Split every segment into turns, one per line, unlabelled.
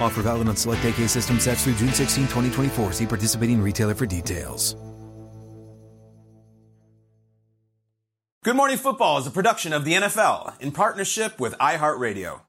Offer valid on select AK system sets through June 16, 2024. See participating retailer for details.
Good Morning Football is a production of the NFL in partnership with iHeartRadio.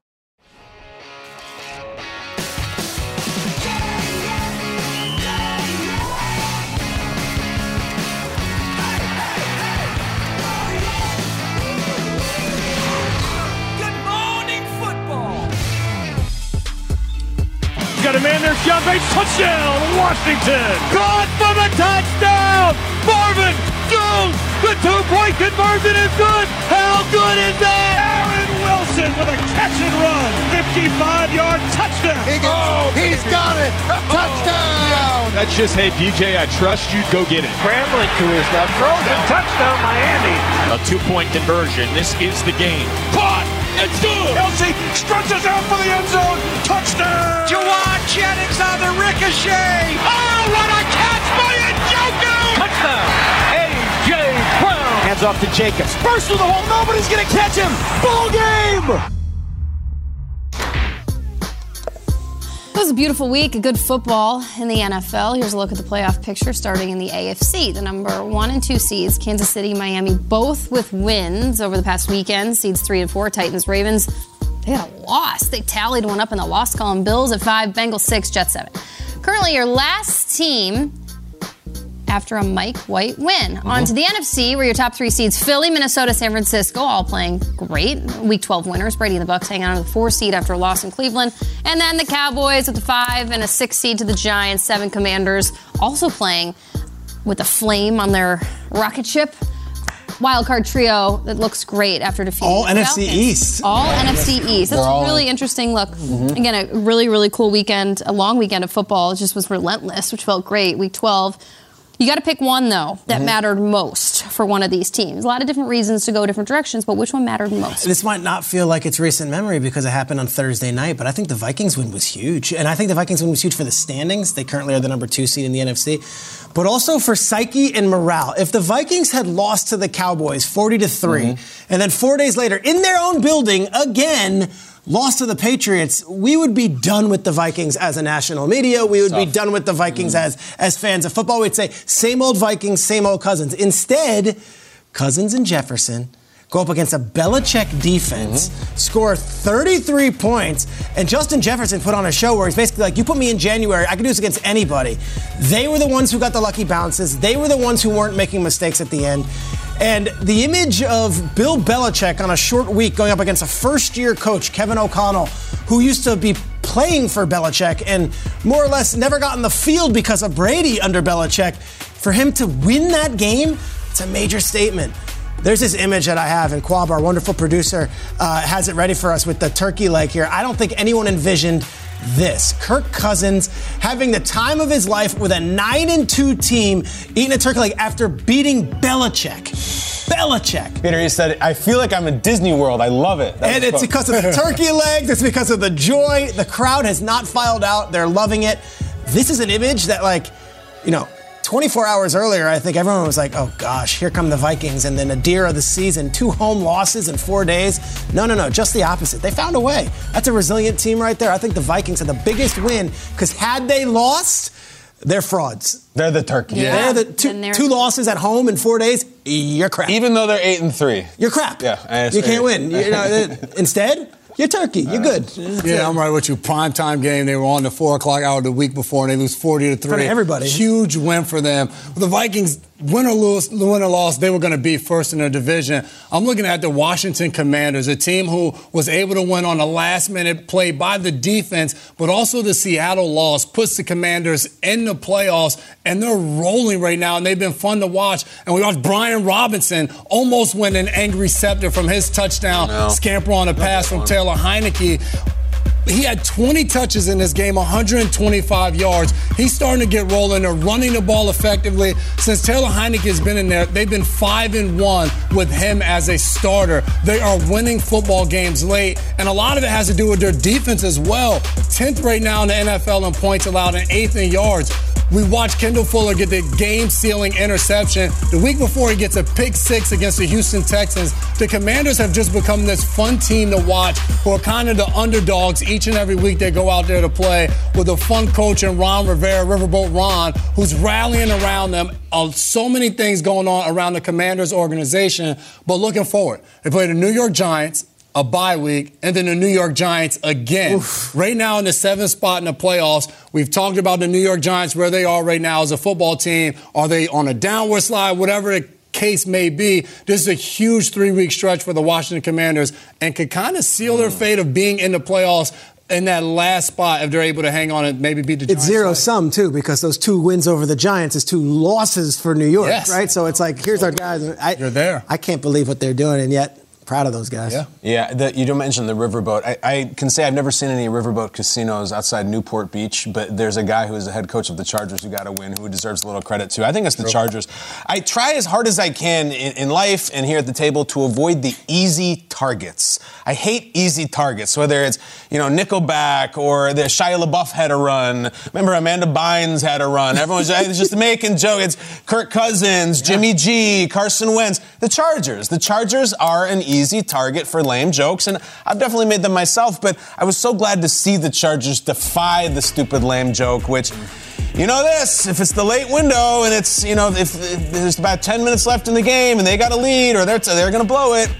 Got a man there, John Bates, touchdown, Washington. Caught for the touchdown. Marvin Jones, the two-point conversion is good. How good is that? Aaron Wilson with a catch and run, 55-yard touchdown.
oh, he's got it. Touchdown.
That's just, hey, DJ, I trust you. Go get it.
Scrambling to his left, throws a touchdown, Miami.
A two-point conversion. This is the game.
Caught. It's good. Kelce stretches out for the end zone. Touchdown. Jauan Jennings on the ricochet. Oh, what a catch by Njoku. Touchdown. A.J. Brown. Hands off to Jacobs. Burst through the hole. Nobody's going to catch him. Ball game.
It was a beautiful week, a good football in the NFL. Here's a look at the playoff picture starting in the AFC. The number one and two seeds, Kansas City, Miami, both with wins over the past weekend. Seeds three and four, Titans, Ravens. They got a loss. They tallied one up in the loss column. Bills at five, Bengals six, Jets seven. Currently, your last team after a Mike White win. Uh-huh. On to the NFC, where your top three seeds Philly, Minnesota, San Francisco, all playing great. Week 12 winners. Brady and the Bucs hang on to the four seed after a loss in Cleveland. And then the Cowboys with the five and a six seed to the Giants, seven commanders, also playing with a flame on their rocket ship. Wild card trio that looks great after defeating
All
the
NFC
Falcons.
East.
All NFC East. That's
They're
a really
in.
interesting look. Mm-hmm. Again, a really, really cool weekend, a long weekend of football. It just was relentless, which felt great. Week 12. You got to pick one, though, that mm-hmm. mattered most for one of these teams. A lot of different reasons to go different directions, but which one mattered most?
This might not feel like it's recent memory because it happened on Thursday night, but I think the Vikings win was huge. And I think the Vikings win was huge for the standings. They currently are the number two seed in the NFC, but also for psyche and morale. If the Vikings had lost to the Cowboys 40 to 3, mm-hmm. and then four days later, in their own building, again, lost to the Patriots, we would be done with the Vikings as a national media. We would be done with the Vikings mm. as, as fans of football. We'd say, same old Vikings, same old Cousins. Instead, Cousins and Jefferson go up against a Belichick defense, mm-hmm. score 33 points, and Justin Jefferson put on a show where he's basically like, You put me in January, I can do this against anybody. They were the ones who got the lucky bounces, they were the ones who weren't making mistakes at the end. And the image of Bill Belichick on a short week going up against a first year coach, Kevin O'Connell, who used to be playing for Belichick and more or less never got in the field because of Brady under Belichick, for him to win that game, it's a major statement. There's this image that I have, and Quab, our wonderful producer, uh, has it ready for us with the turkey leg here. I don't think anyone envisioned this. Kirk Cousins having the time of his life with a 9 and 2 team eating a turkey leg after beating Belichick. Belichick.
Peter, you said, I feel like I'm in Disney World. I love it. That
And it's
fun.
because of the turkey legs, it's because of the joy. The crowd has not filed out. They're loving it. This is an image that, like, you know, 24 hours earlier, I think everyone was like, oh gosh, here come the Vikings, and then a deer of the season, two home losses in four days. No, no, no, just the opposite. They found a way. That's a resilient team right there. I think the Vikings had the biggest win because had they lost, they're frauds.
They're the turkey.
Yeah. They're the two, two losses at home in four days. You're crap.
Even though they're eight and three,
you're crap.
Yeah,
you can't win. You know, instead, you're turkey. You're good. That's
yeah,
it.
I'm right with you. Prime time game. They were on the four o'clock hour the week before, and they lose 40 to three.
everybody.
Huge win for them. The Vikings, win or lose, win or loss, they were going to be first in their division. I'm looking at the Washington Commanders, a team who was able to win on a last minute play by the defense, but also the Seattle loss puts the Commanders in the playoffs, and they're rolling right now, and they've been fun to watch. And we watched Brian Robinson almost win an angry scepter from his touchdown,
No.
scamper on a pass from Taylor Heinicke. He had 20 touches in this game, 125 yards. He's starting to get rolling. They're running the ball effectively. Since Taylor Heinicke has been in there, they've been five and one with him as a starter. They are winning football games late, and a lot of it has to do with their defense as well. 10th right now in the NFL in points allowed and eighth in yards. We watched Kendall Fuller get the game sealing interception. The week before, he gets a pick six against the Houston Texans. The Commanders have just become this fun team to watch who are kind of the underdogs each and every week they go out there to play with a fun coach and Ron Rivera, Riverboat Ron, who's rallying around them. Uh, so many things going on around the Commanders organization, but looking forward. They play the New York Giants, a bye week, and then the New York Giants again. Right now in the seventh spot in the playoffs. We've talked about the New York Giants, where they are right now as a football team. Are they on a downward slide? Whatever the case may be, this is a huge three week stretch for the Washington Commanders and could kind of seal their mm. fate of being in the playoffs in that last spot if they're able to hang on and maybe beat the Giants.
It's zero sum too because those two wins over the Giants is two losses for New York,
Yes.
right? So it's like here's our guys. I,
You're there.
I can't believe what they're doing, and yet proud of those guys.
Yeah.
Yeah, the, you don't mention the riverboat. I, I can say I've never seen any riverboat casinos outside Newport Beach, but there's a guy who is the head coach of the Chargers who got a win, who deserves a little credit too. I think it's the Chargers. I try as hard as I can in, in life and here at the table to avoid the easy targets. I hate easy targets, whether it's you know Nickelback or the Shia LaBeouf had a run. Remember Amanda Bynes had a run. Everyone's it's just making joke. It's Kirk Cousins, Jimmy G, Carson Wentz. The Chargers. The Chargers are an easy target for lame jokes, and I've definitely made them myself. But I was so glad to see the Chargers defy the stupid lame joke, which. You know this, if it's the late window and it's, you know, if, if there's about 10 minutes left in the game and they got a lead or they're, they're going to blow it,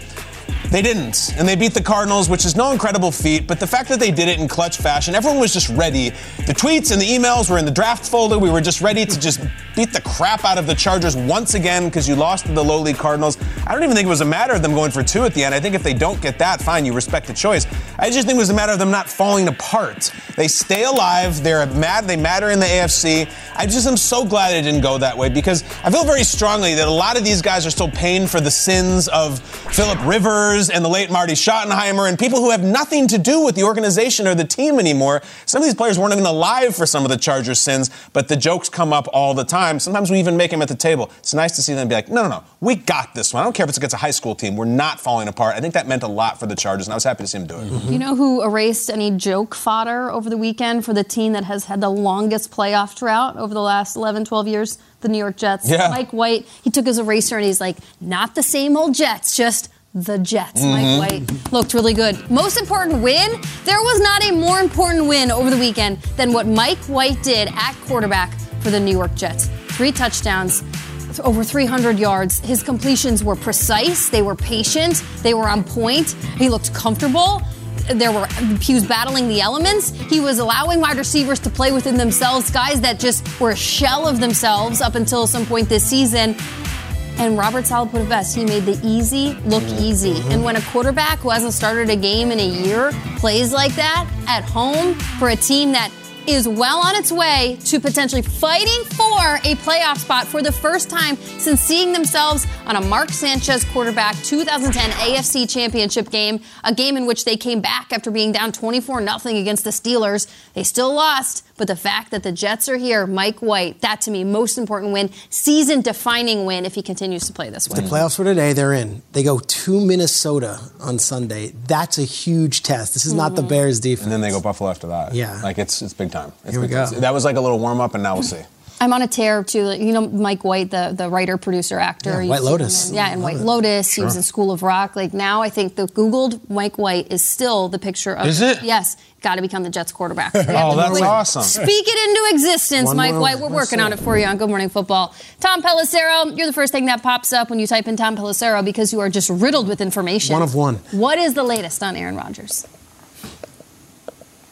they didn't. And they beat the Cardinals, which is no incredible feat, but the fact that they did it in clutch fashion, everyone was just ready. The tweets and the emails were in the draft folder. We were just ready to just beat the crap out of the Chargers once again because you lost to the lowly Cardinals. I don't even think it was a matter of them going for two at the end. I think if they don't get that, fine, you respect the choice. I just think it was a matter of them not falling apart. They stay alive. They're mad. They matter in the AFC. I just am so glad it didn't go that way because I feel very strongly that a lot of these guys are still paying for the sins of Philip Rivers and the late Marty Schottenheimer and people who have nothing to do with the organization or the team anymore. Some of these players weren't even alive for some of the Chargers' sins, but the jokes come up all the time. Sometimes we even make them at the table. It's nice to see them be like, no, no, no, we got this one. I don't care if it's against a high school team. We're not falling apart. I think that meant a lot for the Chargers, and I was happy to see them do it.
You know who erased any joke fodder over the weekend for the team that has had the longest playoff drought over the last 11, 12 years? The New York Jets.
Yeah.
Mike White, he took his eraser and he's like, not the same old Jets, just the Jets.
Mm-hmm.
Mike White looked really good. Most important win? There was not a more important win over the weekend than what Mike White did at quarterback for the New York Jets. Three touchdowns, over 300 yards. His completions were precise, they were patient, they were on point. He looked comfortable. There were he was battling the elements. He was allowing wide receivers to play within themselves, guys that just were a shell of themselves up until some point this season. And Robert Saleh put it best. He made the easy look easy. And mm-hmm. when a quarterback who hasn't started a game in a year plays like that at home for a team that is well on its way to potentially fighting for a playoff spot for the first time since seeing themselves on a Mark Sanchez quarterback 2010 AFC Championship game, a game in which they came back after being down 24 0 against the Steelers. They still lost, but the fact that the Jets are here, Mike White, that to me, most important win, season defining win if he continues to play this way.
The playoffs for today, they're in. They go to Minnesota on Sunday. That's a huge test. This is not the mm-hmm. Bears defense.
And then they go Buffalo after that.
Yeah.
Like it's it's big time. It's
Here we
big
go.
time. That was like a little warm up, and now we'll see.
I'm on a tear too. You know, Mike White, the, the writer, producer, actor.
Yeah, White Lotus.
Yeah, and White Lotus. He was in School of Rock. Like now, I think the Googled Mike White is still the picture of.
Is it?
Yes. Got to become the Jets quarterback.
Oh, that's awesome.
Speak it into existence,
One
Mike
more
White. We're working on it for you on Good Morning Football. Tom Pelissero, you're the first thing that pops up when you type in Tom Pelissero because you are just riddled with information.
One of one.
What is the latest on Aaron Rodgers?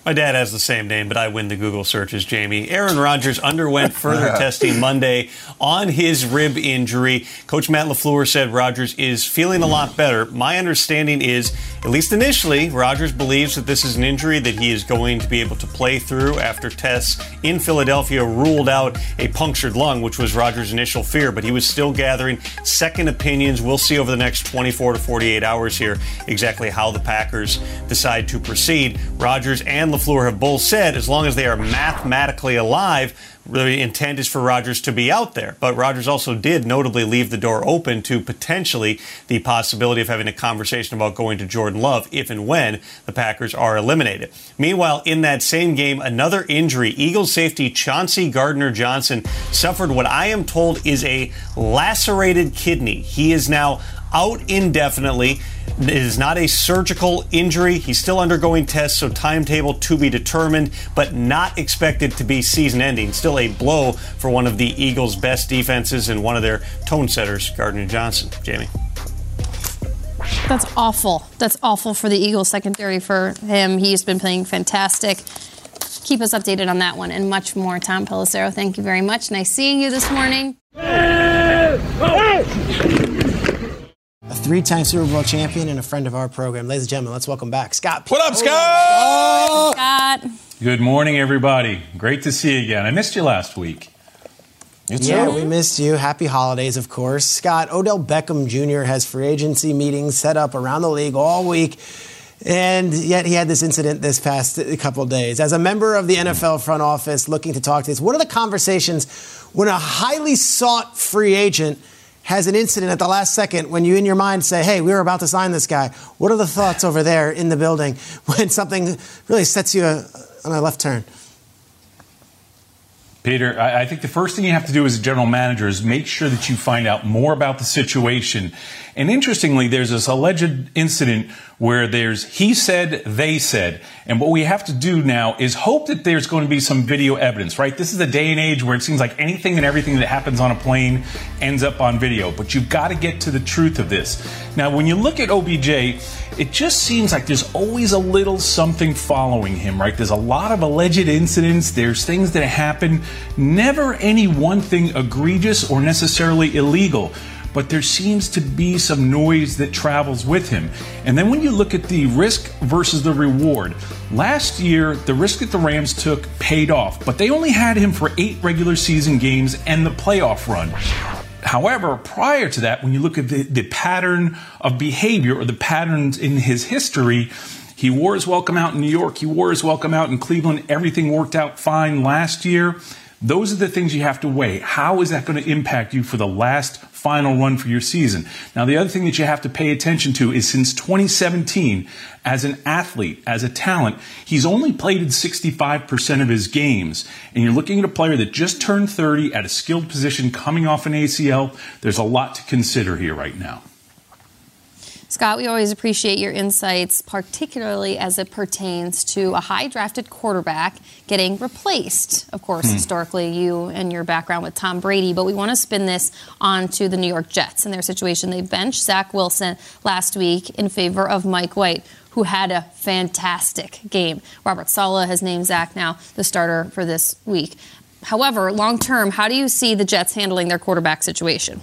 My dad has the same name, but I win the Google searches, Jamie. Aaron Rodgers underwent further testing Monday on his rib injury. Coach Matt LaFleur said Rodgers is feeling a lot better. My understanding is, at least initially, Rodgers believes that this is an injury that he is going to be able to play through after tests in Philadelphia ruled out a punctured lung, which was Rodgers' initial fear, but he was still gathering second opinions. We'll see over the next 24 to 48 hours here exactly how the Packers decide to proceed. Rodgers and LaFleur have both said as long as they are mathematically alive, the intent is for Rodgers to be out there. But Rodgers also did notably leave the door open to potentially the possibility of having a conversation about going to Jordan Love if and when the Packers are eliminated. Meanwhile, in that same game, another injury. Eagles safety Chauncey Gardner Johnson suffered what I am told is a lacerated kidney. He is now out indefinitely. It is not a surgical injury. He's still undergoing tests, so timetable to be determined, but not expected to be season ending. Still a blow for one of the Eagles' best defenses and one of their tone setters, Gardner Johnson. Jamie.
That's awful. That's awful for the Eagles secondary for him. He's been playing fantastic. Keep us updated on that one and much more. Tom Pelissero, thank you very much. Nice seeing you this morning.
A three-time Super Bowl champion and a friend of our program. Ladies and gentlemen, let's welcome back Scott.
What up, Scott?
Scott.
Good morning, everybody. Great to see you again. I missed you last week.
You too.
Yeah, we missed you. Happy holidays, of course. Scott, Odell Beckham Jr. has free agency meetings set up around the league all week. And yet he had this incident this past couple of days. As a member of the NFL front office looking to talk to this, what are the conversations when a highly sought free agent has an incident at the last second when you in your mind say, hey, we were about to sign this guy? What are the thoughts over there in the building when something really sets you a, on a left turn?
Peter, I, I think the first thing you have to do as a general manager is make sure that you find out more about the situation. And interestingly, there's this alleged incident where there's he said, they said. And what we have to do now is hope that there's going to be some video evidence, right? This is a day and age where it seems like anything and everything that happens on a plane ends up on video. But you've got to get to the truth of this. Now, when you look at OBJ, it just seems like there's always a little something following him, right? There's a lot of alleged incidents, there's things that happen, never any one thing egregious or necessarily illegal. But there seems to be some noise that travels with him. And then when you look at the risk versus the reward, last year the risk that the Rams took paid off, but they only had him for eight regular season games and the playoff run. However, prior to that, when you look at the, the pattern of behavior or the patterns in his history, he wore his welcome out in New York, he wore his welcome out in Cleveland, everything worked out fine last year. Those are the things you have to weigh. How is that going to impact you for the last final run for your season? Now, the other thing that you have to pay attention to is since 2017, as an athlete, as a talent, he's only played in 65% of his games. And you're looking at a player that just turned 30 at a skilled position coming off an ACL. There's a lot to consider here right now.
Scott, we always appreciate your insights, particularly as it pertains to a high drafted quarterback getting replaced. Of course,
Hmm.
historically, you and your background with Tom Brady, but we want to spin this onto the New York Jets and their situation. They benched Zach Wilson last week in favor of Mike White, who had a fantastic game. Robert Saleh has named Zach now the starter for this week. However, long term, how do you see the Jets handling their quarterback situation?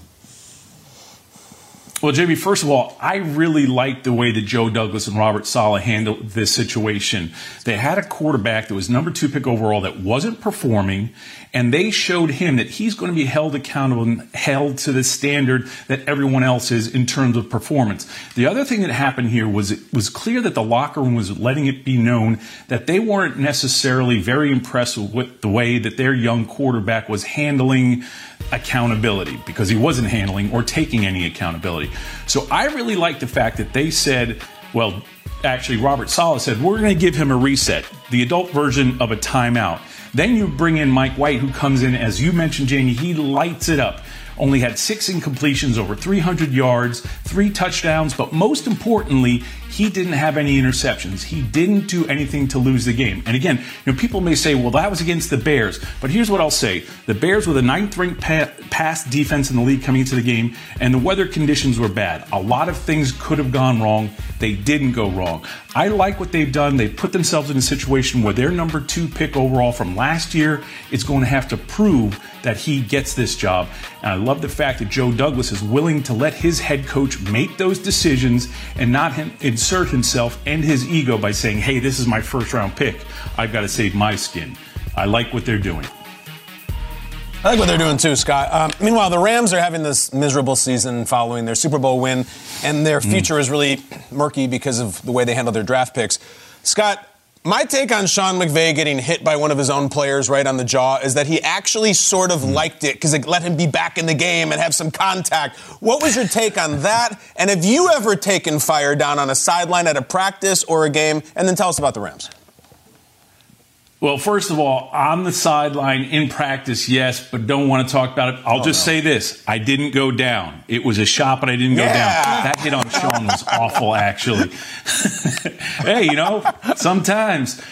Well, JB, first of all, I really like the way that Joe Douglas and Robert Saleh handled this situation. They had a quarterback that was number two pick overall that wasn't performing, and they showed him that he's going to be held accountable and held to the standard that everyone else is in terms of performance. The other thing that happened here was it was clear that the locker room was letting it be known that they weren't necessarily very impressed with the way that their young quarterback was handling accountability because he wasn't handling or taking any accountability. So I really like the fact that they said, well, actually, Robert Saleh said, we're going to give him a reset, the adult version of a timeout. Then you bring in Mike White, who comes in, as you mentioned, Jamie, he lights it up only had six incompletions, over 300 yards, three touchdowns, but most importantly, he didn't have any interceptions. He didn't do anything to lose the game. And again, you know, people may say, well, that was against the Bears. But here's what I'll say. The Bears were the ninth ranked pa- pass defense in the league coming into the game, and the weather conditions were bad. A lot of things could have gone wrong. They didn't go wrong. I like what they've done. They've put themselves in a situation where their number two pick overall from last year it's going to have to prove that he gets this job. And I love the fact that Joe Douglas is willing to let his head coach make those decisions and not him, insert himself and his ego by saying, hey, this is my first round pick. I've got to save my skin. I like what they're doing.
I like what they're doing too, Scott. Um, meanwhile, the Rams are having this miserable season following their Super Bowl win, and their future mm. is really murky because of the way they handle their draft picks. Scott, my take on Sean McVay getting hit by one of his own players right on the jaw is that he actually sort of mm. liked it because it let him be back in the game and have some contact. What was your take on that? And have you ever taken fire down on a sideline at a practice or a game? And then tell us about the Rams.
Well, first of all, on the sideline in practice, yes, but don't want to talk about it. I'll oh, just no. say this. I didn't go down. It was a shot, but I didn't yeah. go down. That hit on Sean was awful, actually. hey, you know, sometimes.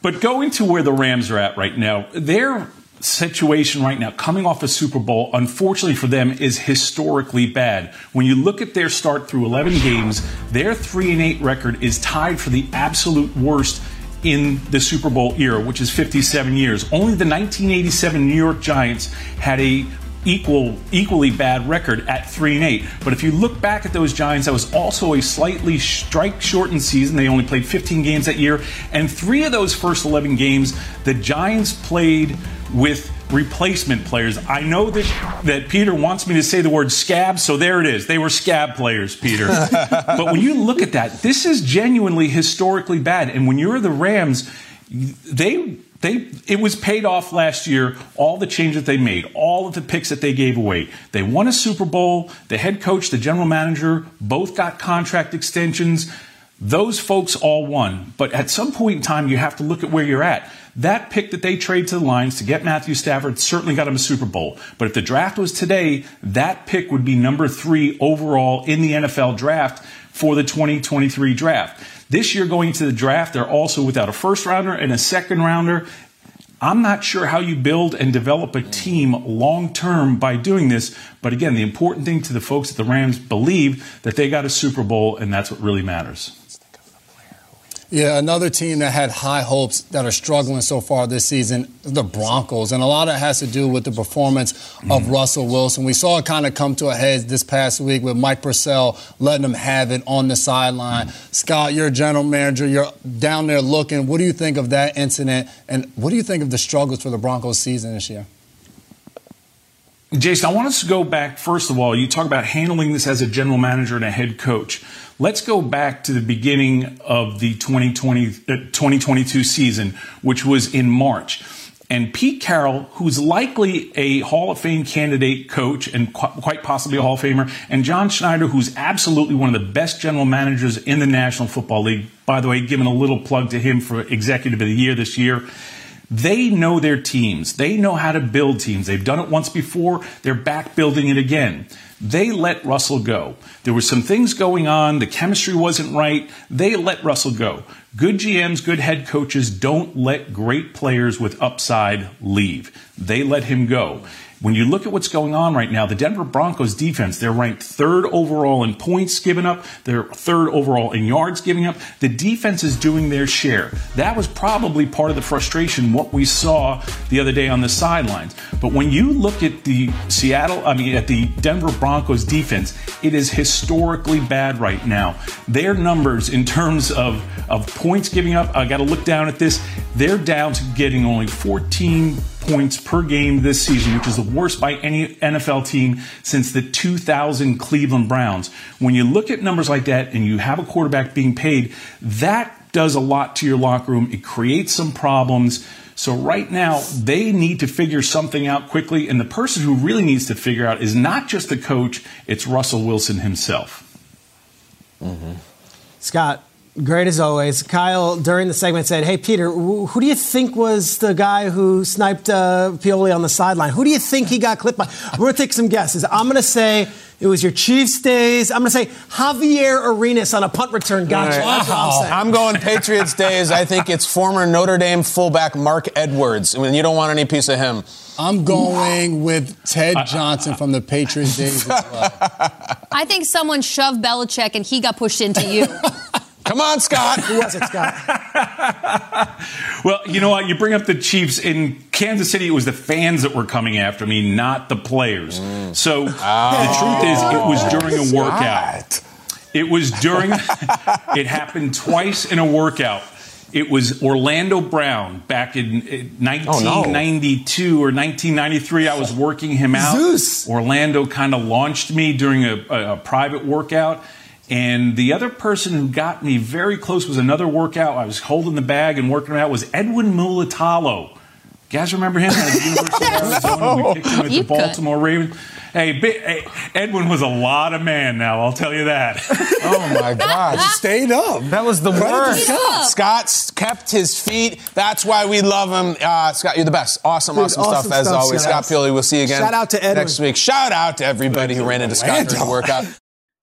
But going to where the Rams are at right now, their situation right now, coming off a Super Bowl, unfortunately for them, is historically bad. When you look at their start through 11 games, their 3 and 8 record is tied for the absolute worst in the Super Bowl era, which is 57 years. Only the 1987 New York Giants had a equal equally bad record at 3 and 8. But if you look back at those Giants, that was also a slightly strike shortened season. They only played 15 games that year, and 3 of those first 11 games the Giants played with replacement players. I know that that Peter wants me to say the word scab, so there it is. They were scab players, Peter. but when you look at that, this is genuinely historically bad. And when you're the Rams, they they it was paid off last year all the changes they made all of the picks that they gave away they won a super bowl the head coach the general manager both got contract extensions those folks all won but at some point in time you have to look at where you're at that pick that they trade to the Lions to get Matthew Stafford certainly got him a Super Bowl. But if the draft was today, that pick would be number three overall in the NFL draft for the 2023 draft. This year going to the draft, they're also without a first rounder and a second rounder. I'm not sure how you build and develop a team long term by doing this. But again, the important thing to the folks at the Rams believe that they got a Super Bowl, and that's what really matters.
Yeah, another team that had high hopes that are struggling so far this season, the Broncos. And a lot of it has to do with the performance of mm Russell Wilson. We saw it kind of come to a head this past week with Mike Purcell letting him have it on the sideline. mm Scott, you're a general manager. You're down there looking. What do you think of that incident? And what do you think of the struggles for the Broncos season this year?
Jason, I want us to go back, first of all, you talk about handling this as a general manager and a head coach. Let's go back to the beginning of the 2020, uh, 2022 season, which was in March. And Pete Carroll, who's likely a Hall of Fame candidate coach and qu- quite possibly a Hall of Famer, and John Schneider, who's absolutely one of the best general managers in the National Football League. By the way, giving a little plug to him for Executive of the Year this year. They know their teams. They know how to build teams. They've done it once before. They're back building it again. They let Russell go. There were some things going on. The chemistry wasn't right. They let Russell go. Good GMs, good head coaches don't let great players with upside leave. They let him go. When you look at what's going on right now, the Denver Broncos defense, they're ranked third overall in points given up. They're third overall in yards giving up. The defense is doing their share. That was probably part of the frustration, what we saw the other day on the sidelines. But when you look at the Seattle, I mean, at the Denver Broncos defense, it is historically bad right now. Their numbers in terms of, of points giving up, I got to look down at this. They're down to getting only 14 points per game this season, which is the worst by any NFL team since the 2000 Cleveland Browns. When you look at numbers like that and you have a quarterback being paid, that does a lot to your locker room. It creates some problems. So right now, they need to figure something out quickly. And the person who really needs to figure out is not just the coach, it's Russell Wilson himself.
Mm-hmm. Scott, Great as always. Kyle, during the segment, said, Hey, Peter, who do you think was the guy who sniped uh, Pioli on the sideline? Who do you think he got clipped by? We're going to take some guesses. I'm going to say it was your Chiefs days. I'm going to say Javier Arenas on a punt return. Gotcha.
Right.
That's what I'm saying.
I'm going Patriots days. I think it's former Notre Dame fullback Marc Edwards. I mean, you don't want any piece of him.
I'm going with Ted Johnson from the Patriots days as well.
I think someone shoved Belichick and he got pushed into you.
Come on, Scott.
Who was it, Scott?
Well, you know what? You bring up the Chiefs. In Kansas City, it was the fans that were coming after me, not the players. So the truth is, it was during a workout. It was during, it happened twice in a workout. It was Orlando Brown back in uh, 1992 or 1993. I was working him out.
Zeus.
Orlando kind of launched me during a, a, a private workout. And the other person who got me very close was another workout. I was holding the bag and working out was Edwin Mulitalo. You guys remember him at the University of Arizona? We picked him at
You
the
could.
Baltimore Ravens. Hey, bi- hey, Edwin was a lot of man now, I'll tell you that.
Oh my God.
He stayed up.
That was the
Credit to
worst.
Scott.
Scott kept his feet. That's why we love him. Uh, Scott, you're the best. Awesome,
Dude,
awesome,
awesome
stuff as always.
Scott.
Scott Pioli, we'll see you again
Shout out to Edwin.
next week. Shout out to everybody who ran into Scott during the workout.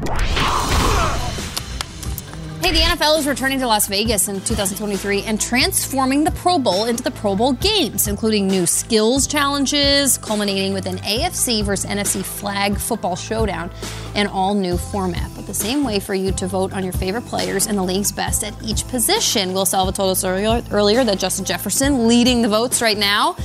Hey, the NFL is returning to Las Vegas in 2023 and transforming the Pro Bowl into the Pro Bowl games, including new skills challenges, culminating with an AFC versus NFC flag football showdown, and all new format. But the same way for you to vote on your favorite players and the league's best at each position. Will Salva told us earlier, earlier that Justin Jefferson leading the votes right now.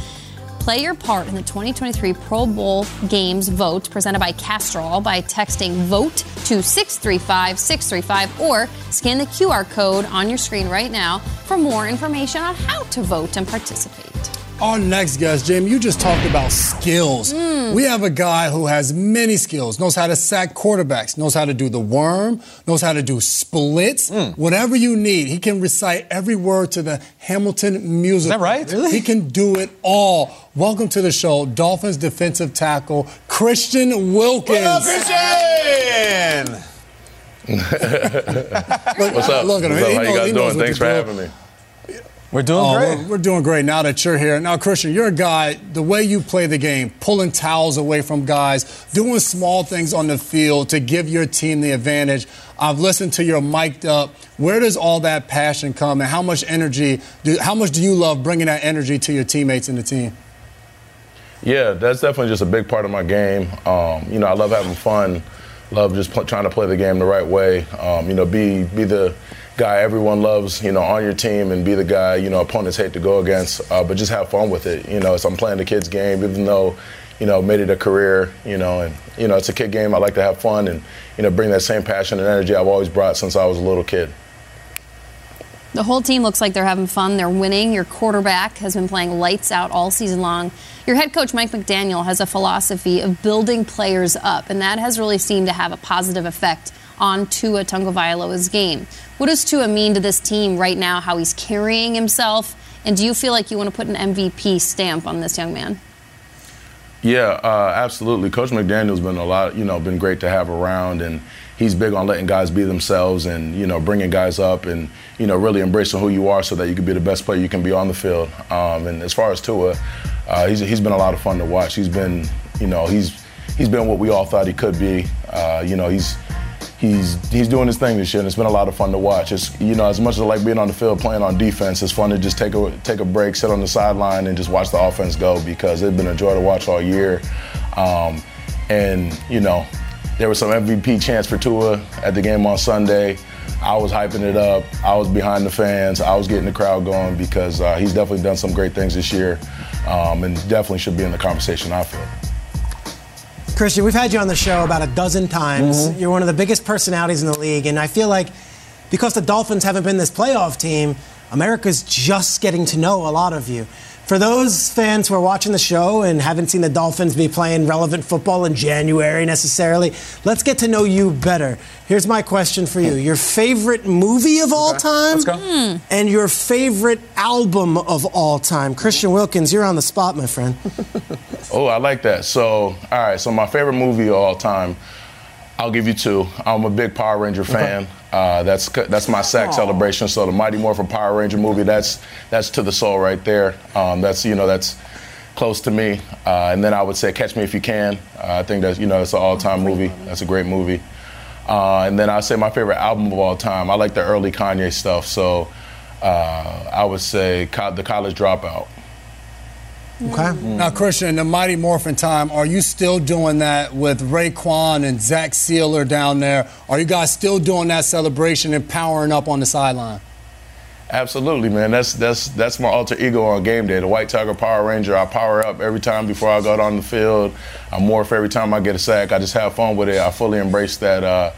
Play your part in the 2023 Pro Bowl Games vote presented by Castrol by texting VOTE to 635 635 or scan the QR code on your screen right now for more information on how to vote and participate.
Our next guest, Jim, you just talked about skills. Mm. We have a guy who has many skills, knows how to sack quarterbacks, knows how to do the worm, knows how to do splits, mm. whatever you need. He can recite every word to the Hamilton music. Is that right? Really? He can do it all. Welcome to the show, Dolphins defensive tackle, Christian Wilkins.
Christian!
Look-
What's up?
look at him.
What's up?
He
How you guys doing? Thanks for
do.
having me.
We're doing
Oh,
great.
We're, we're doing great now that you're here. Now, Christian, you're a guy, the way you play the game, pulling towels away from guys, doing small things on the field to give your team the advantage. I've listened to your mic'd up. Where does all that passion come and how much energy, do, how much do you love bringing that energy to your teammates and the team?
Yeah, that's definitely just a big part of my game. Um, you know, I love having fun, love just pl- trying to play the game the right way. Um, you know, be be the guy everyone loves, you know, on your team, and be the guy you know opponents hate to go against. Uh, but just have fun with it. You know, so I'm playing the kids' game, even though you know made it a career. You know, and you know it's a kid game. I like to have fun and you know bring that same passion and energy I've always brought since I was a little kid.
The whole team looks like they're having fun. They're winning. Your quarterback has been playing lights out all season long. Your head coach, Mike McDaniel, has a philosophy of building players up, and that has really seemed to have a positive effect on Tua Tagovailoa's game. What does Tua mean to this team right now, how he's carrying himself? And do you feel like you want to put an MVP stamp on this young man?
Yeah, uh, absolutely. Coach McDaniel's been a lot, you know, been great to have around, and he's big on letting guys be themselves and you know bringing guys up and you know really embracing who you are so that you can be the best player you can be on the field. Um, and as far as Tua, uh, he's he's been a lot of fun to watch. He's been, you know, he's he's been what we all thought he could be. Uh, you know, he's he's he's doing his thing this year, and it's been a lot of fun to watch. It's you know as much as I like being on the field playing on defense, it's fun to just take a take a break, sit on the sideline, and just watch the offense go because it's been a joy to watch all year. Um, and you know, there was some MVP chance for Tua at the game on Sunday. I was hyping it up. I was behind the fans. I was getting the crowd going because uh, he's definitely done some great things this year, um, and definitely should be in the conversation. I feel.
Christian, we've had you on the show about a dozen times.
Mm-hmm.
You're one of the biggest personalities in the league, and I feel like because the Dolphins haven't been this playoff team, America's just getting to know a lot of you. For those fans who are watching the show and haven't seen the Dolphins be playing relevant football in January necessarily, let's get to know you better. Here's my question for you Your favorite movie of all time?
Let's go. Hmm.
And your favorite album of all time? Christian Wilkins, you're on the spot, my friend.
Oh, I like that. So, all right. So my favorite movie of all time, I'll give you two. I'm a big Power Ranger fan. Uh, that's that's my sack celebration. So the Mighty Morphin Power Ranger movie, that's that's to the soul right there. Um, that's you know that's close to me. Uh, and then I would say Catch Me If You Can. Uh, I think that's you know it's an all-time movie. That's a great movie. Uh, and then I say my favorite album of all time. I like the early Kanye stuff. So uh, I would say co- the College Dropout.
Okay. Now, Christian, in the Mighty Morphin time, are you still doing that with Raekwon and Zach Sieler down there? Are you guys still doing that celebration and powering up on the sideline?
Absolutely, man. That's that's that's my alter ego on game day. The White Tiger Power Ranger. I power up every time before I go out on the field. I morph every time I get a sack. I just have fun with it. I fully embrace that uh,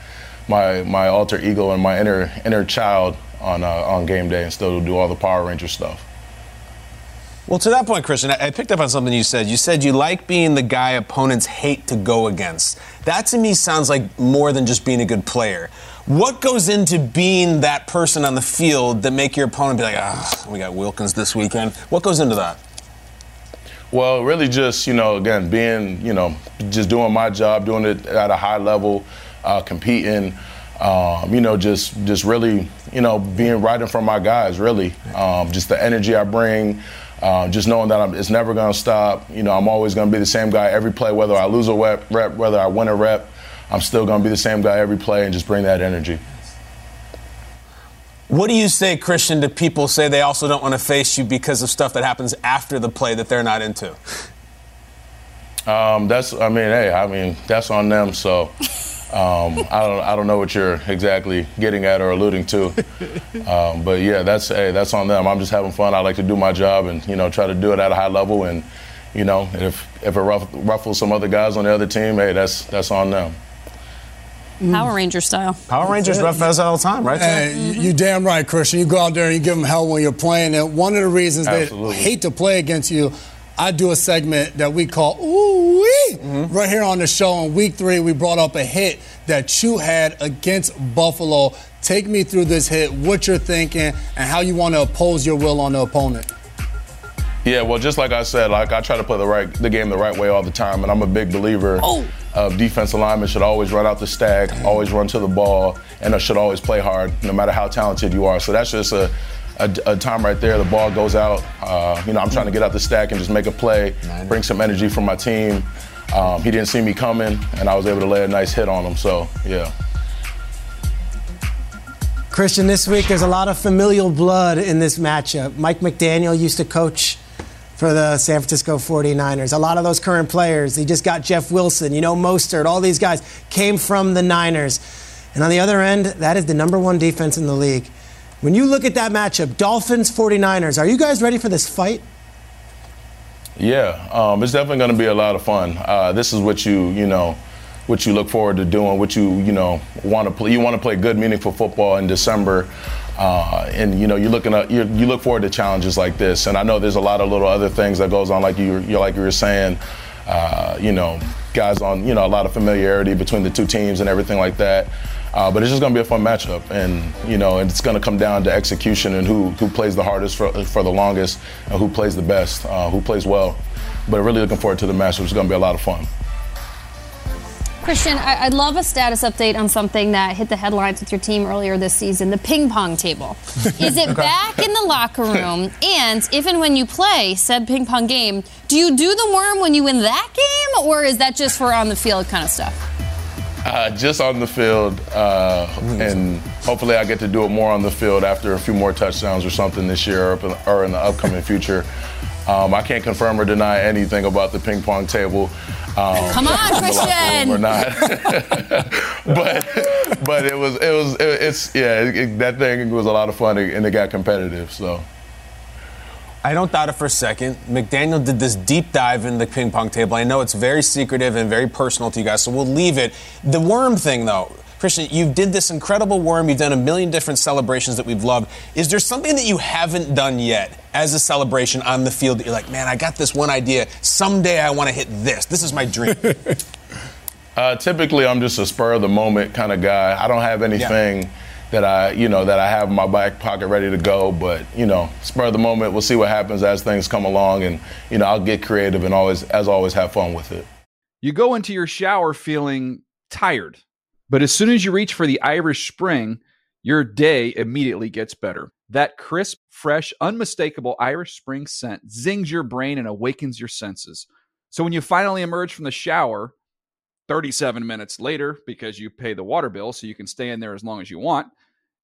my my alter ego and my inner inner child on uh, on game day, and still do all the Power Ranger stuff.
Well, to that point, Christian, I picked up on something you said. You said you like being the guy opponents hate to go against. That to me sounds like more than just being a good player. What goes into being that person on the field that make your opponent be like, ah, we got Wilkins this weekend? What goes into that?
Well, really, just you know, again, being you know, just doing my job, doing it at a high level, uh, competing. Um, you know, just just really, you know, being right in front of my guys. Really, um, just the energy I bring. Um, just knowing that I'm, it's never going to stop. You know, I'm always going to be the same guy every play, whether I lose a rep, rep, whether I win a rep. I'm still going to be the same guy every play, and just bring that energy.
What do you say, Christian, to people say they also don't want to face you because of stuff that happens after the play that they're not into?
Um, that's, I mean, hey, I mean, that's on them. So um, I don't, I don't know what you're exactly getting at or alluding to. Um, but yeah, that's, hey, that's on them. I'm just having fun. I like to do my job and you know try to do it at a high level. And you know, if if it ruff, ruffles some other guys on the other team, hey, that's that's on them.
Power Ranger style.
Power Rangers rough as all the time, right?
Hey, you- you damn right, Christian. You go out there and you give them hell when you're playing. And one of the reasons
Absolutely.
they hate to play against you, I do a segment that we call Ooh Wee. Mm-hmm. Right here on the show in week three, we brought up a hit that Chew had against Buffalo. Take me through this hit, what you're thinking, and how you want to oppose your will on the opponent.
Yeah, well, just like I said, like I try to play the right the game the right way all the time, and I'm a big believer oh. of defensive linemen should always run out the stack, always run to the ball, and they should always play hard, no matter how talented you are. So that's just a a, a time right there. The ball goes out. Uh, you know, I'm trying to get out the stack and just make a play, bring some energy from my team. Um, he didn't see me coming, and I was able to lay a nice hit on him. So, yeah.
Christian, this week there's a lot of familial blood in this matchup. Mike McDaniel used to coach for the San Francisco 49ers. A lot of those current players, he just got Jeff Wilson, you know, Mostert, all these guys came from the Niners. And on the other end, that is the number one defense in the league. When you look at that matchup, Dolphins 49ers, are you guys ready for this fight?
Yeah, um, it's definitely going to be a lot of fun. Uh, this is what you, you know, what you look forward to doing, what you you know want to play. You want to play good, meaningful football in December, uh, and you know you're looking at you you look forward to challenges like this. And I know there's a lot of little other things that goes on, like you you like you were saying, uh, you know, guys on you know a lot of familiarity between the two teams and everything like that. Uh, but it's just going to be a fun matchup, and you know, it's going to come down to execution and who who plays the hardest for, for the longest, and who plays the best, uh, who plays well. But really looking forward to the matchup. It's going to be a lot of fun.
Christian, I'd love a status update on something that hit the headlines with your team earlier this season the ping pong table. Is it back in the locker room? And if and when you play said ping pong game, do you do the worm when you win that game, or is that just for on the field kind of stuff?
Uh, just on the field, uh, and hopefully I get to do it more on the field after a few more touchdowns or something this year or, in, or in the upcoming future. Um, I can't confirm or deny anything about the ping pong table.
Um, Come on, Christian.
Or not, but but it was it was it, it's yeah it, it, that thing was a lot of fun and it got competitive. So.
I don't doubt it for a second. McDaniel did this deep dive in the ping pong table. I know it's very secretive and very personal to you guys, so we'll leave it. The worm thing, though, Christian, you did this incredible worm. You've done a million different celebrations that we've loved. Is there something that you haven't done yet as a celebration on the field that you're like, man, I got this one idea. Someday I want to hit this. This is my dream.
uh, typically, I'm just a spur of the moment kind of guy. I don't have anything. Yeah that I, you know, that I have in my back pocket ready to go. But you know, spur of the moment, we'll see what happens as things come along, and you know, I'll get creative and always, as always, have fun with it.
You go into your shower feeling tired, but as soon as you reach for the Irish Spring, your day immediately gets better. That crisp, fresh, unmistakable Irish Spring scent zings your brain and awakens your senses. So when you finally emerge from the shower, 37 minutes later, because you pay the water bill so you can stay in there as long as you want,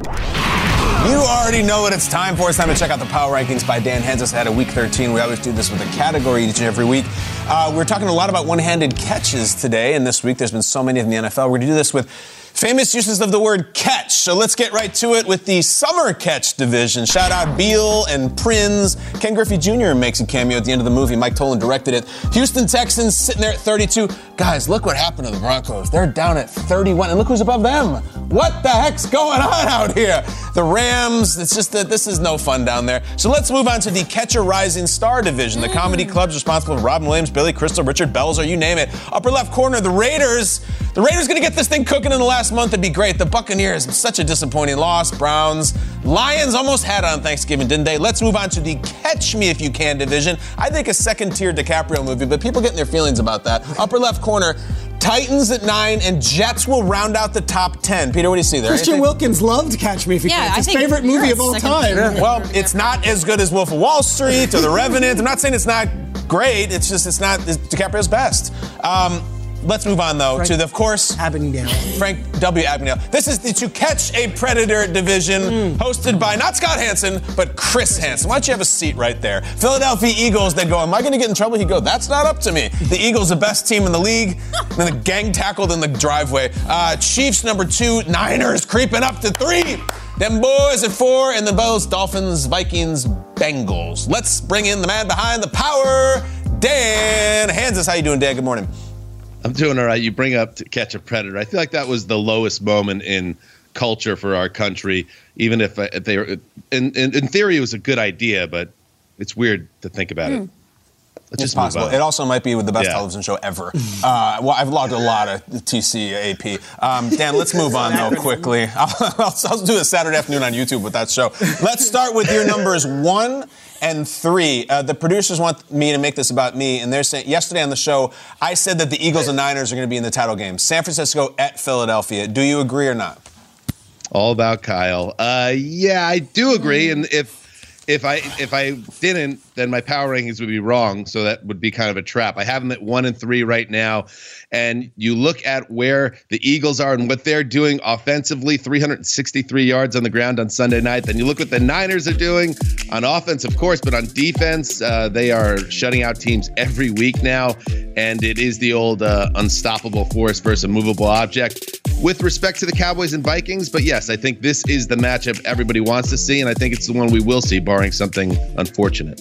You already know what it's time for. It's time to check out the power rankings by Dan Hanzus ahead of week 13. We always do this with a category each and every week. Uh, we're talking a lot about one handed catches today, and this week there's been so many in the NFL. We're going to do this with Famous uses of the word catch. So let's get right to it with the summer catch division. Shout out Biel and Prinze. Ken Griffey Jr. makes a cameo at the end of the movie. Mike Tollin directed it. Houston Texans sitting there at 32. Guys, look what happened to the Broncos. They're down at 31, and look who's above them. What the heck's going on out here? The Rams, it's just that this is no fun down there. So let's move on to the Catch a Rising Star division. The comedy clubs responsible for Robin Williams, Billy Crystal, Richard Belzer, you name it. Upper left corner, the Raiders. The Raiders gonna get this thing cooking in the last month. It'd be great. The Buccaneers, such a disappointing loss. Browns, Lions almost had it on Thanksgiving, didn't they? Let's move on to the Catch Me If You Can division. I think a second tier DiCaprio movie, but people getting their feelings about that. Upper left corner, Titans at nine, and Jets will round out the top ten. Peter, what do you see there?
Christian Anything? Wilkins loved Catch Me If You
yeah,
Can.
It's
his favorite movie of all time.
Well, it's not as good as Wolf of Wall Street or The Revenant. I'm not saying it's not great. It's just it's not it's DiCaprio's best. Um, Let's move on though
Frank
to the, of course
Abagnale.
Frank W. Abagnale. This is the To Catch a Predator division, mm. hosted by not Scott Hanson but Chris Hansen. Why don't you have a seat right there? Philadelphia Eagles. They go. Am I going to get in trouble? He go. That's not up to me. The Eagles, the best team in the league. and then the gang tackled in the driveway. Uh, Chiefs number two. Niners creeping up to three. Them boys at four, and the Bills, Dolphins, Vikings, Bengals. Let's bring in the man behind the power Dan Hanzus. How you doing, Dan? Good morning.
I'm doing all right. You bring up to catch a predator. I feel like that was the lowest moment in culture for our country. Even if, if they in, in, in theory, it was a good idea, but it's weird to think about mm. it.
Let's it's possible. It also might be with the best yeah. television show ever. Uh, well, I've logged a lot of TC AP. Um, Dan, let's move on though quickly. I'll, I'll, I'll, do a Saturday afternoon on YouTube with that show. Let's start with your numbers one and three. Uh, the producers want me to make this about me, and they're saying yesterday on the show I said that the Eagles and Niners are going to be in the title game. San Francisco at Philadelphia. Do you agree or not?
All about Kyle. Uh, yeah, I do agree, and if if I if I didn't, then my power rankings would be wrong. So that would be kind of a trap. I have them at one and three right now, and you look at where the Eagles are and what they're doing offensively, 363 yards on the ground on Sunday night. Then you look what the Niners are doing on offense, of course, but on defense, uh, they are shutting out teams every week now, and it is the old uh, unstoppable force versus a movable object with respect to the Cowboys and Vikings. But yes, I think this is the matchup everybody wants to see, and I think it's the one we will see, barring something unfortunate.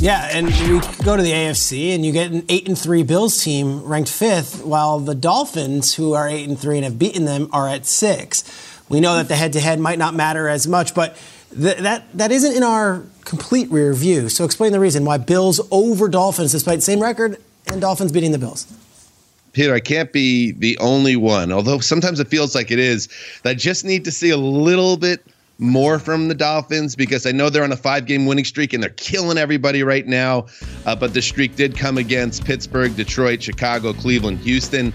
Yeah, and you go to the AFC and you get an eight and three Bills team ranked fifth, while the Dolphins, who are eight and three and have beaten them, are at six. We know that the head to head might not matter as much, but th- that that isn't in our complete rear view. So explain the reason why Bills over Dolphins, despite same record, and Dolphins beating the Bills.
I can't be the only one, although sometimes it feels like it is, I just need to see a little bit more from the Dolphins because I know they're on a five game winning streak and they're killing everybody right now. Uh, but the streak did come against Pittsburgh, Detroit, Chicago, Cleveland, Houston.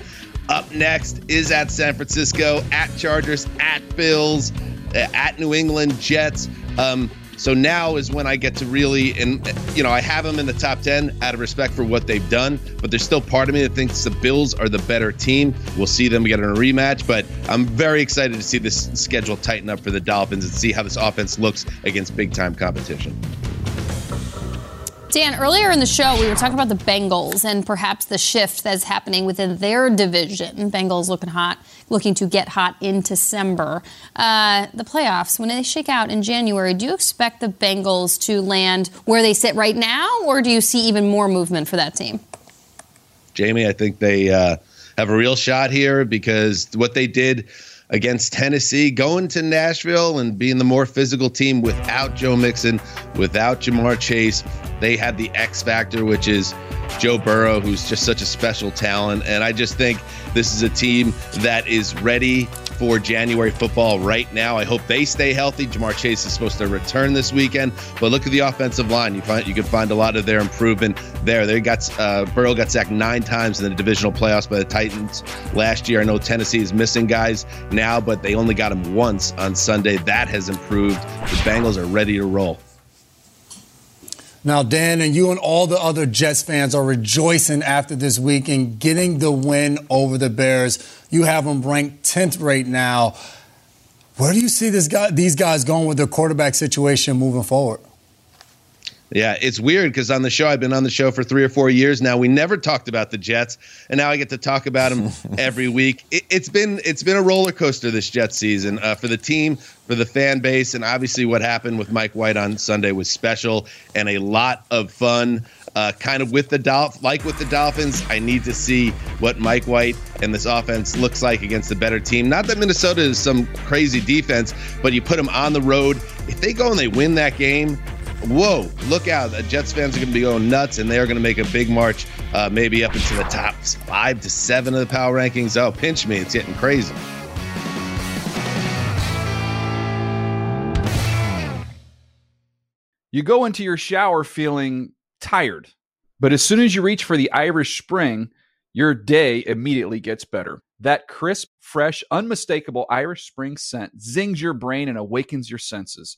Up next is at San Francisco, at Chargers, at Bills, uh, at New England Jets. Um, so now is when I get to really, and you know, I have them in the top 10 out of respect for what they've done, but there's still part of me that thinks the Bills are the better team. We'll see them get in a rematch, but I'm very excited to see this schedule tighten up for the Dolphins and see how this offense looks against big time competition.
Dan, earlier in the show, we were talking about the Bengals and perhaps the shift that's happening within their division. Bengals looking hot, looking to get hot in December. Uh, the playoffs, when they shake out in January, do you expect the Bengals to land where they sit right now, or do you see even more movement for that team?
Jamie, I think they uh, have a real shot here because what they did against Tennessee, going to Nashville and being the more physical team without Joe Mixon, without Ja'Marr Chase. They had the X factor, which is Joe Burrow, who's just such a special talent. And I just think this is a team that is ready for January football right now. I hope they stay healthy. Ja'Marr Chase is supposed to return this weekend, but look at the offensive line. You find you can find a lot of their improvement there. They got uh, Burrow got sacked nine times in the divisional playoffs by the Titans last year. I know Tennessee is missing guys now, but they only got him once on Sunday. That has improved. The Bengals are ready to roll.
Now, Dan, and you and all the other Jets fans are rejoicing after this week and getting the win over the Bears. You have them ranked 10th right now. Where do you see this guy, these guys going with their quarterback situation moving forward?
Yeah, it's weird because on the show, I've been on the show for three or four years now. We never talked about the Jets, and now I get to talk about them every week. It, has been it's been a roller coaster this Jets season uh, for the team, for the fan base, and obviously what happened with Mike White on Sunday was special and a lot of fun. Uh, kind of with the Dolph, like with the Dolphins, I need to see what Mike White and this offense looks like against a better team. Not that Minnesota is some crazy defense, but you put them on the road. If they go and they win that game, whoa, look out. The Jets fans are going to be going nuts, and they are going to make a big march, uh, maybe up into the top five to seven of the power rankings. Oh, pinch me. It's getting crazy.
You go into your shower feeling tired, but as soon as you reach for the Irish Spring, your day immediately gets better. That crisp, fresh, unmistakable Irish Spring scent zings your brain and awakens your senses.